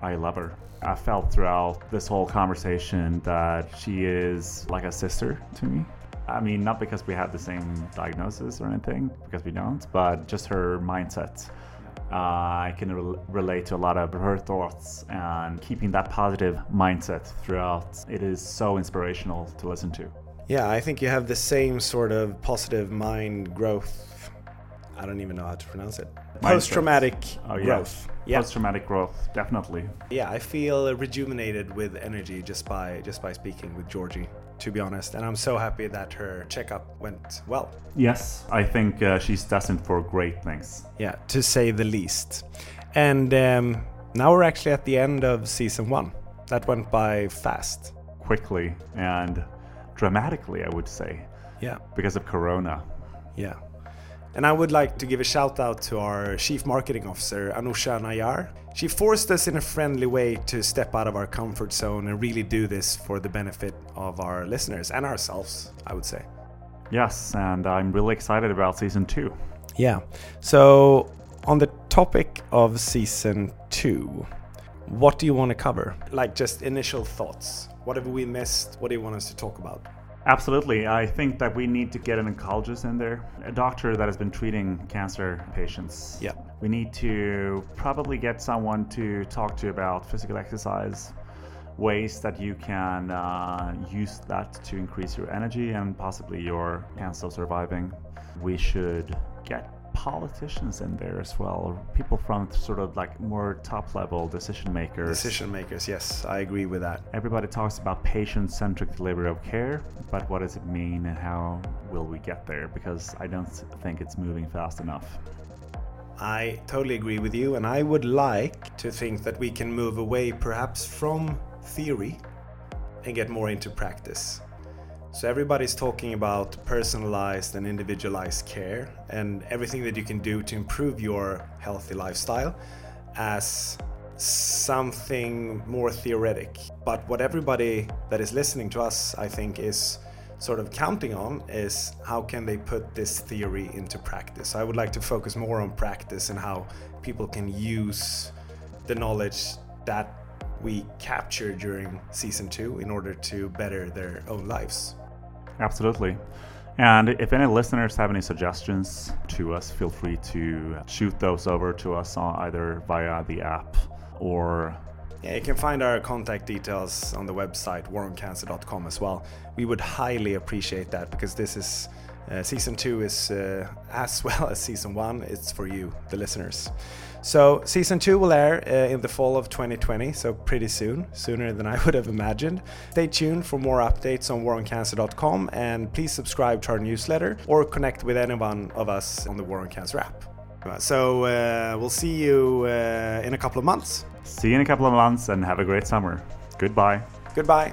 Speaker 3: I love her. I felt throughout this whole conversation that she is like a sister to me. I mean, not because we have the same diagnosis or anything, because we don't, but just her mindset. Uh, I can re- relate to a lot of her thoughts and keeping that positive mindset throughout. It is so inspirational to listen to.
Speaker 2: Yeah, I think you have the same sort of positive mind growth. I don't even know how to pronounce it. Post traumatic oh, yeah. growth.
Speaker 3: Yeah. post-traumatic growth definitely.
Speaker 2: Yeah i feel rejuvenated with energy just by just by speaking with georgie to be honest. And i'm so happy that her checkup went well.
Speaker 3: Yes i think uh, she's destined for great things.
Speaker 2: Yeah to say the least. And um, now we're actually at the end of season one. That went by fast.
Speaker 3: Quickly and dramatically i would say.
Speaker 2: Yeah.
Speaker 3: Because of corona.
Speaker 2: Yeah and I would like to give a shout out to our Chief Marketing Officer, Anusha Nayar. She forced us in a friendly way to step out of our comfort zone and really do this for the benefit of our listeners and ourselves, I would say.
Speaker 3: Yes, and I'm really excited about season two.
Speaker 2: Yeah. So, on the topic of season two, what do you want to cover? Like, just initial thoughts. What have we missed? What do you want us to talk about?
Speaker 3: Absolutely. I think that we need to get an oncologist in there, a doctor that has been treating cancer patients.
Speaker 2: Yeah.
Speaker 3: We need to probably get someone to talk to about physical exercise, ways that you can uh, use that to increase your energy and possibly your chance of surviving. We should get politicians in there as well, people from sort of like more top level decision makers.
Speaker 2: Decision makers, yes, I agree with that.
Speaker 3: Everybody talks about patient centric delivery of care, but what does it mean and how will we get there? Because I don't think it's moving fast enough.
Speaker 2: I totally agree with you, and I would like to think that we can move away perhaps from theory and get more into practice. So everybody's talking about personalized and individualized care and everything that you can do to improve your healthy lifestyle as something more theoretic. But what everybody that is listening to us, I think, is sort of counting on is how can they put this theory into practice. I would like to focus more on practice and how people can use the knowledge that we capture during season two in order to better their own lives.
Speaker 3: Absolutely. And if any listeners have any suggestions to us, feel free to shoot those over to us either via the app or.
Speaker 2: Yeah, you can find our contact details on the website waroncancer.com as well. We would highly appreciate that because this is uh, season two is uh, as [laughs] well as season one. It's for you, the listeners. So season two will air uh, in the fall of 2020, so pretty soon, sooner than I [laughs] would have imagined. Stay tuned for more updates on waroncancer.com and please subscribe to our newsletter or connect with any one of us on the War on Cancer app. So uh, we'll see you uh, in a couple of months.
Speaker 3: See you in a couple of months and have a great summer. Goodbye.
Speaker 2: Goodbye.